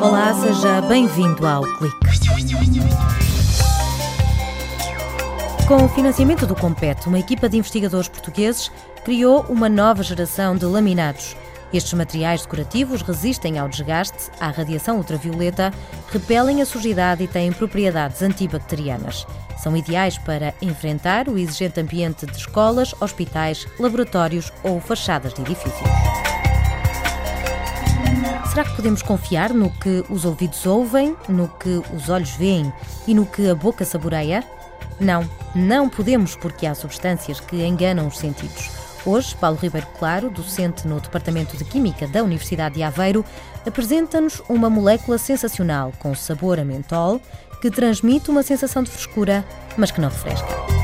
Olá, seja bem-vindo ao Clique. Com o financiamento do Compete, uma equipa de investigadores portugueses criou uma nova geração de laminados. Estes materiais decorativos resistem ao desgaste, à radiação ultravioleta, repelem a sujidade e têm propriedades antibacterianas. São ideais para enfrentar o exigente ambiente de escolas, hospitais, laboratórios ou fachadas de edifícios. Será que podemos confiar no que os ouvidos ouvem, no que os olhos veem e no que a boca saboreia? Não, não podemos porque há substâncias que enganam os sentidos. Hoje, Paulo Ribeiro Claro, docente no Departamento de Química da Universidade de Aveiro, apresenta-nos uma molécula sensacional com sabor a mentol que transmite uma sensação de frescura, mas que não refresca.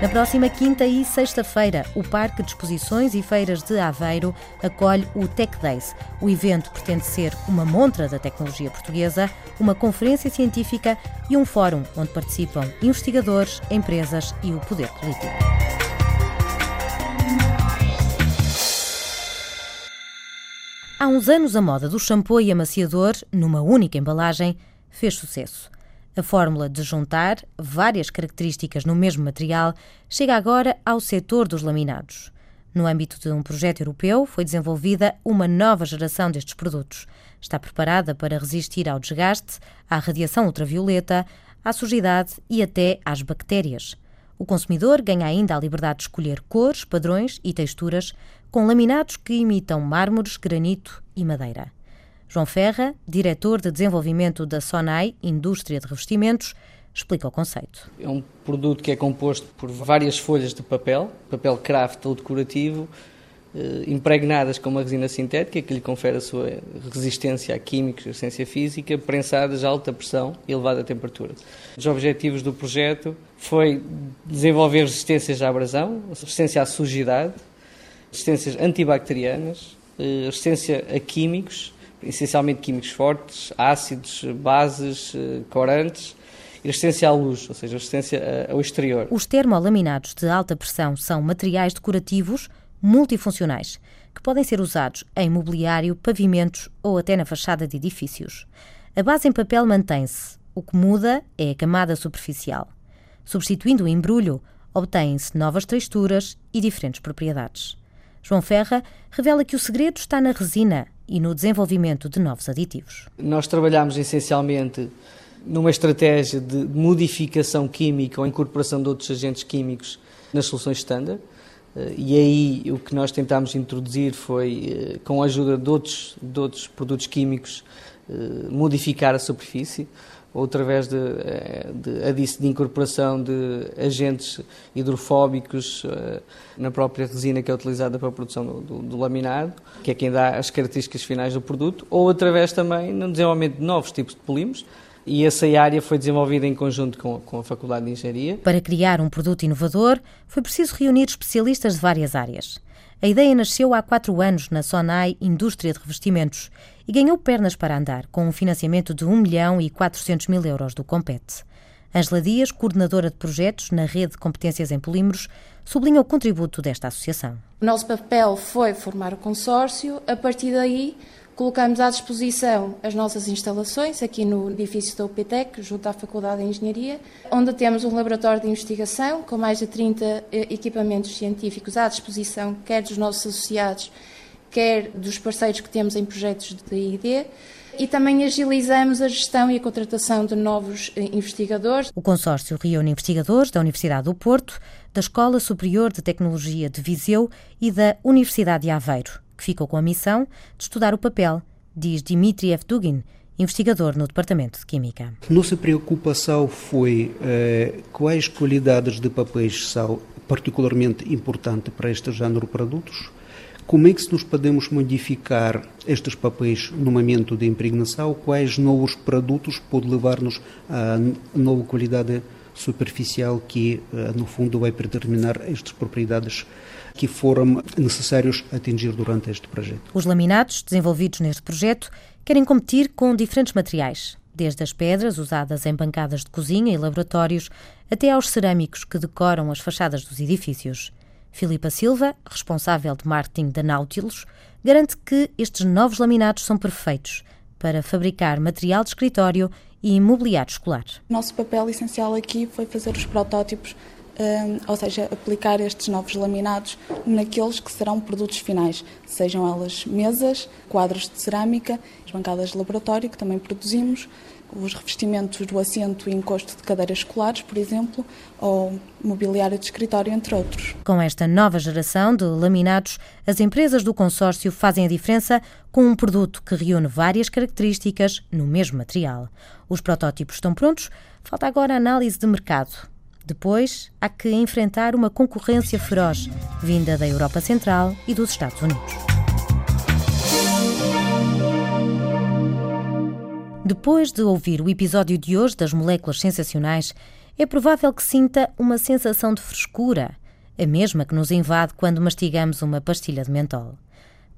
Na próxima quinta e sexta-feira, o Parque de Exposições e Feiras de Aveiro acolhe o Tech Days. O evento pretende ser uma montra da tecnologia portuguesa, uma conferência científica e um fórum onde participam investigadores, empresas e o poder político. Há uns anos, a moda do shampoo e amaciador, numa única embalagem, fez sucesso. A fórmula de juntar várias características no mesmo material chega agora ao setor dos laminados. No âmbito de um projeto europeu, foi desenvolvida uma nova geração destes produtos. Está preparada para resistir ao desgaste, à radiação ultravioleta, à sujidade e até às bactérias. O consumidor ganha ainda a liberdade de escolher cores, padrões e texturas com laminados que imitam mármores, granito e madeira. João Ferra, diretor de desenvolvimento da Sonai, Indústria de Revestimentos, explica o conceito. É um produto que é composto por várias folhas de papel, papel craft ou decorativo, eh, impregnadas com uma resina sintética que lhe confere a sua resistência a químicos, resistência física, prensadas a alta pressão e elevada temperatura. Os objetivos do projeto foi desenvolver resistências à abrasão, resistência à sujidade, resistências antibacterianas, eh, resistência a químicos essencialmente químicos fortes, ácidos, bases, eh, corantes e resistência à luz, ou seja, resistência eh, ao exterior. Os termolaminados de alta pressão são materiais decorativos multifuncionais que podem ser usados em mobiliário, pavimentos ou até na fachada de edifícios. A base em papel mantém-se, o que muda é a camada superficial. Substituindo o embrulho, obtêm-se novas texturas e diferentes propriedades. João Ferra revela que o segredo está na resina e no desenvolvimento de novos aditivos. Nós trabalhamos essencialmente numa estratégia de modificação química ou incorporação de outros agentes químicos nas soluções standard. Eh, e aí o que nós tentámos introduzir foi, eh, com a ajuda de outros, de outros produtos químicos, eh, modificar a superfície ou através de, eh, de, de incorporação de agentes hidrofóbicos eh, na própria resina que é utilizada para a produção do, do, do, laminado, que é quem dá as características finais do produto, ou através também no desenvolvimento de novos tipos de polímeros, e essa área foi desenvolvida em conjunto com, com, a Faculdade de Engenharia. Para criar um produto inovador, foi preciso reunir especialistas de várias áreas. A ideia nasceu há quatro anos na Sonai Indústria de Revestimentos e ganhou pernas para andar, com um financiamento de 1 milhão e 400 mil euros do Compete. Angela Dias, coordenadora de projetos na Rede de Competências em Polímeros, sublinha o contributo desta associação. O nosso papel foi formar o consórcio, a partir daí Colocamos à disposição as nossas instalações aqui no edifício da UPTEC, junto à Faculdade de Engenharia, onde temos um laboratório de investigação com mais de 30 eh, equipamentos científicos à disposição, quer dos nossos associados, quer dos parceiros que temos em projetos de ID. E também agilizamos a gestão e a contratação de novos eh, investigadores. O consórcio reúne investigadores da Universidade do Porto, da Escola Superior de Tecnologia de Viseu e da Universidade de Aveiro que ficou com a missão de estudar o papel, diz Dmitry Evdugin, investigador no Departamento de Química. Nossa preocupação foi eh, quais qualidades de papéis são particularmente importantes para este género de produtos, como é que nos podemos modificar estes papéis no momento de impregnação, quais novos produtos podem levar-nos a nova qualidade superficial que, eh, no fundo, vai predeterminar estas propriedades que foram necessários atingir durante este projeto. Os laminados desenvolvidos neste projeto querem competir com diferentes materiais, desde as pedras usadas em bancadas de cozinha e laboratórios até aos cerâmicos que decoram as fachadas dos edifícios. Filipa Silva, responsável de marketing da Nautilus, garante que estes novos laminados são perfeitos para fabricar material de escritório e imobiliário escolar. Nosso papel essencial aqui foi fazer os protótipos, ou seja, aplicar estes novos laminados naqueles que serão produtos finais, sejam elas mesas, quadros de cerâmica, as bancadas de laboratório que também produzimos, os revestimentos do assento e encosto de cadeiras escolares, por exemplo, ou mobiliário de escritório, entre outros. Com esta nova geração de laminados, as empresas do consórcio fazem a diferença com um produto que reúne várias características no mesmo material. Os protótipos estão prontos, falta agora a análise de mercado. Depois, há que enfrentar uma concorrência feroz vinda da Europa Central e dos Estados Unidos. Depois de ouvir o episódio de hoje das moléculas sensacionais, é provável que sinta uma sensação de frescura, a mesma que nos invade quando mastigamos uma pastilha de mentol.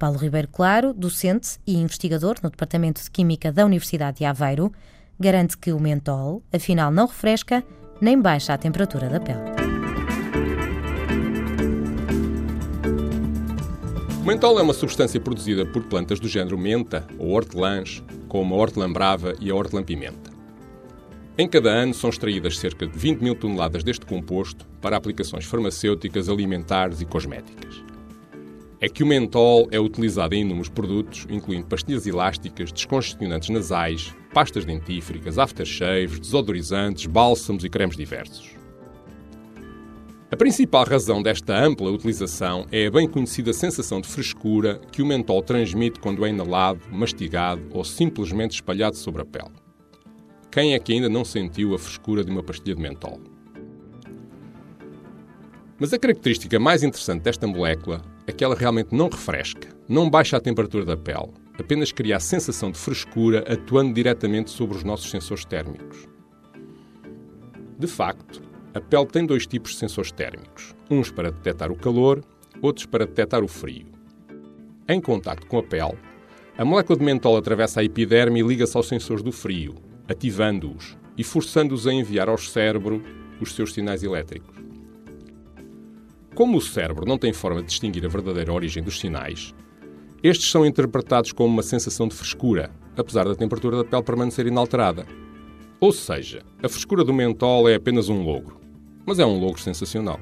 Paulo Ribeiro Claro, docente e investigador no Departamento de Química da Universidade de Aveiro, garante que o mentol, afinal, não refresca nem baixa a temperatura da pele. O mentol é uma substância produzida por plantas do género menta ou hortelãs, como a hortelã-brava e a hortelã-pimenta. Em cada ano são extraídas cerca de 20 mil toneladas deste composto para aplicações farmacêuticas, alimentares e cosméticas. É que o mentol é utilizado em inúmeros produtos, incluindo pastilhas elásticas, descongestionantes nasais, pastas dentífricas, aftershaves, desodorizantes, bálsamos e cremes diversos. A principal razão desta ampla utilização é a bem conhecida sensação de frescura que o mentol transmite quando é inalado, mastigado ou simplesmente espalhado sobre a pele. Quem é que ainda não sentiu a frescura de uma pastilha de mentol? Mas a característica mais interessante desta molécula é que ela realmente não refresca, não baixa a temperatura da pele, apenas cria a sensação de frescura atuando diretamente sobre os nossos sensores térmicos. De facto, a pele tem dois tipos de sensores térmicos, uns para detectar o calor, outros para detectar o frio. Em contacto com a pele, a molécula de mentol atravessa a epiderme e liga-se aos sensores do frio, ativando-os e forçando-os a enviar ao cérebro os seus sinais elétricos. Como o cérebro não tem forma de distinguir a verdadeira origem dos sinais, estes são interpretados como uma sensação de frescura, apesar da temperatura da pele permanecer inalterada. Ou seja, a frescura do mentol é apenas um logro, mas é um logro sensacional.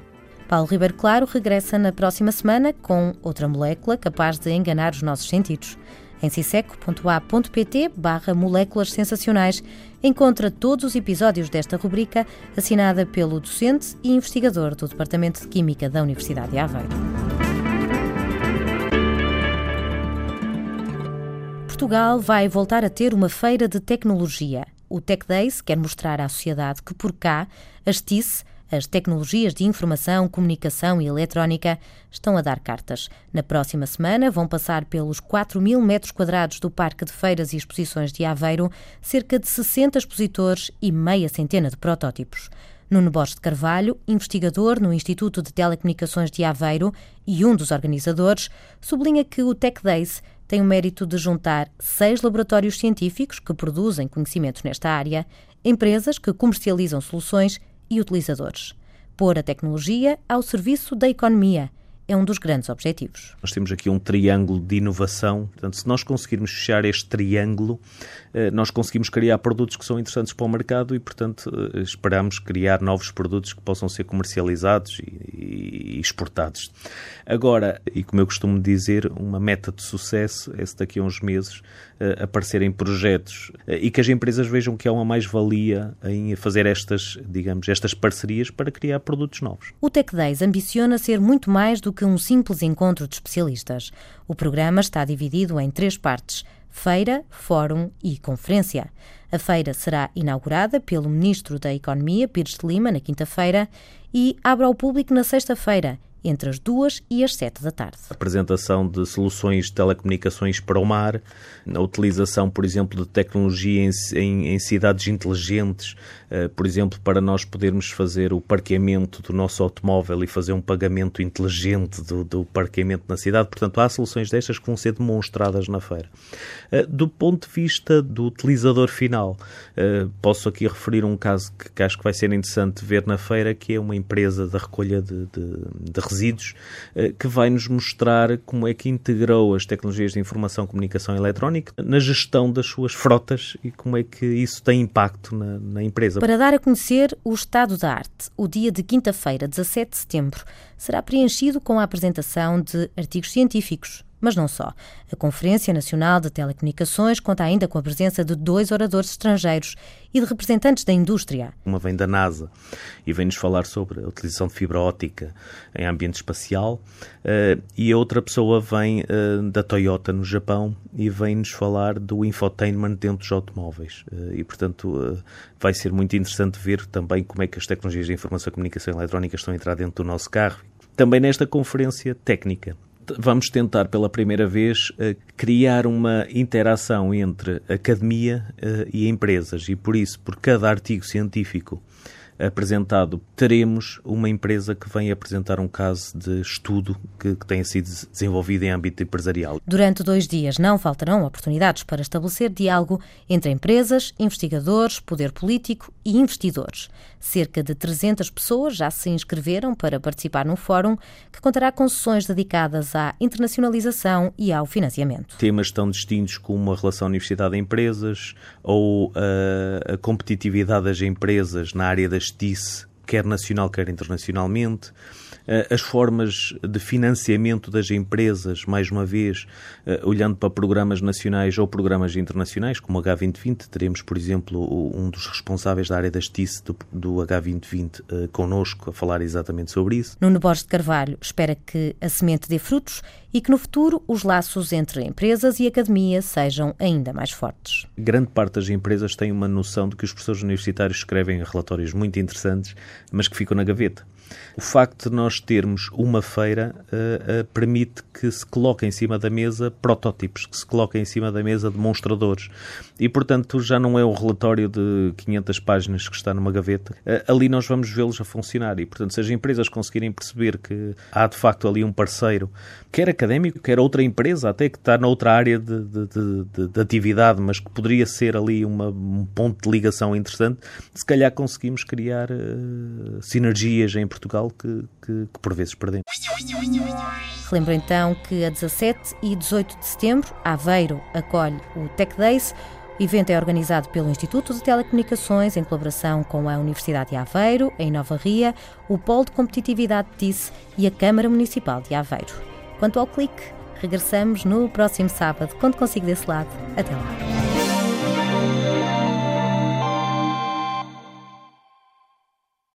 Paulo Ribeiro Claro regressa na próxima semana com outra molécula capaz de enganar os nossos sentidos. Em ciseco.a.pt barra moléculas sensacionais encontra todos os episódios desta rubrica assinada pelo docente e investigador do Departamento de Química da Universidade de Aveiro. Portugal vai voltar a ter uma feira de tecnologia. O Tech Days quer mostrar à sociedade que por cá as TIC as tecnologias de informação, comunicação e eletrónica estão a dar cartas. Na próxima semana vão passar pelos 4 mil metros quadrados do Parque de Feiras e Exposições de Aveiro cerca de 60 expositores e meia centena de protótipos. Nuno Borges de Carvalho, investigador no Instituto de Telecomunicações de Aveiro e um dos organizadores, sublinha que o Tech Days tem o mérito de juntar seis laboratórios científicos que produzem conhecimentos nesta área, empresas que comercializam soluções e utilizadores. Pôr a tecnologia ao serviço da economia é um dos grandes objetivos. Nós temos aqui um triângulo de inovação. Portanto, se nós conseguirmos fechar este triângulo, eh, nós conseguimos criar produtos que são interessantes para o mercado e, portanto, eh, esperamos criar novos produtos que possam ser comercializados e exportados. Agora, e como eu costumo dizer, uma meta de sucesso é se daqui a uns meses uh, aparecerem projetos e que as empresas vejam que há uma mais-valia em fazer estas, digamos, estas parcerias para criar produtos novos. O Tech Days ambiciona ser muito mais do que um simples encontro de especialistas. O programa está dividido em três partes: feira, fórum e conferência. A feira será inaugurada pelo Ministro da Economia, Pires de Lima, na quinta-feira, e abre ao público na sexta-feira entre as duas e as sete da tarde. Apresentação de soluções de telecomunicações para o mar, a utilização, por exemplo, de tecnologia em, em, em cidades inteligentes, uh, por exemplo, para nós podermos fazer o parqueamento do nosso automóvel e fazer um pagamento inteligente do, do parqueamento na cidade. Portanto, há soluções destas que vão ser demonstradas na feira. Uh, do ponto de vista do utilizador final, uh, posso aqui referir um caso que, que, acho que vai ser interessante ver na feira, que é uma empresa de recolha de, de, de resíduos, uh, que vai nos mostrar como é que integrou as tecnologias de informação, comunicação e eletrónica na gestão das suas frotas e como é que isso tem impacto na, na empresa. Para dar a conhecer o estado da arte, o dia de quinta-feira, 17 de setembro, será preenchido com a apresentação de artigos científicos mas não só. A Conferência Nacional de Telecomunicações conta ainda com a presença de dois oradores estrangeiros e de representantes da indústria. Uma vem da NASA e vem-nos falar sobre a utilização de fibra óptica em ambiente espacial, uh, e a outra pessoa vem uh, da Toyota no Japão e vem-nos falar do infotainment dentro dos automóveis. Uh, e, portanto, vai ser muito interessante ver também como é que as tecnologias de informação e comunicação eletrónica estão a entrar dentro do nosso carro. Também nesta conferência técnica vamos tentar pela primeira vez eh, criar uma interação entre academia eh, e empresas e por isso, por cada artigo científico apresentado, teremos uma empresa que vem apresentar um caso de estudo que, que tenha sido desenvolvido em âmbito empresarial. Durante dois dias não faltarão oportunidades para estabelecer diálogo entre empresas, investigadores, poder político e investidores. Cerca de 300 pessoas já se inscreveram para participar no fórum, que contará com sessões dedicadas à internacionalização e ao financiamento. Temas tão distintos como a relação universidade-empresas ou uh, a competitividade das empresas na área das TIC, quer nacional, quer internacionalmente as formas de financiamento das empresas, mais uma vez, eh, olhando para programas nacionais ou programas internacionais, como o H2020, teremos, por exemplo, um dos responsáveis da área TIC do, do H2020 eh, connosco a falar exatamente sobre isso. Nuno Borges de Carvalho espera que a semente dê frutos e que no futuro os laços entre empresas e academia sejam ainda mais fortes. Grande parte das empresas tem uma noção de que os professores universitários escrevem relatórios muito interessantes, mas que ficam na gaveta. O facto de nós termos uma feira uh, uh, permite que se coloque em cima da mesa protótipos, que se coloque em cima da mesa demonstradores. E, portanto, já não é um relatório de 500 páginas que está numa gaveta. Uh, ali nós vamos vê-los a funcionar. E, portanto, se as empresas conseguirem perceber que há, de facto, ali um parceiro, quer académico, quer outra empresa, até que está noutra área de, de, de, de atividade, mas que poderia ser ali uma, um ponto de ligação interessante, se calhar conseguimos criar sinergias em Portugal que, que, que por vezes perdemos. Relembro então que a 17 e 18 de setembro, Aveiro acolhe o Tech Days. O evento é organizado pelo Instituto de Telecomunicações em colaboração com a Universidade de Aveiro, em Nova Ria, o Polo de Competitividade TIS e a Câmara Municipal de Aveiro. Quanto ao clique, regressamos no próximo sábado, quando consigo desse lado. Até lá.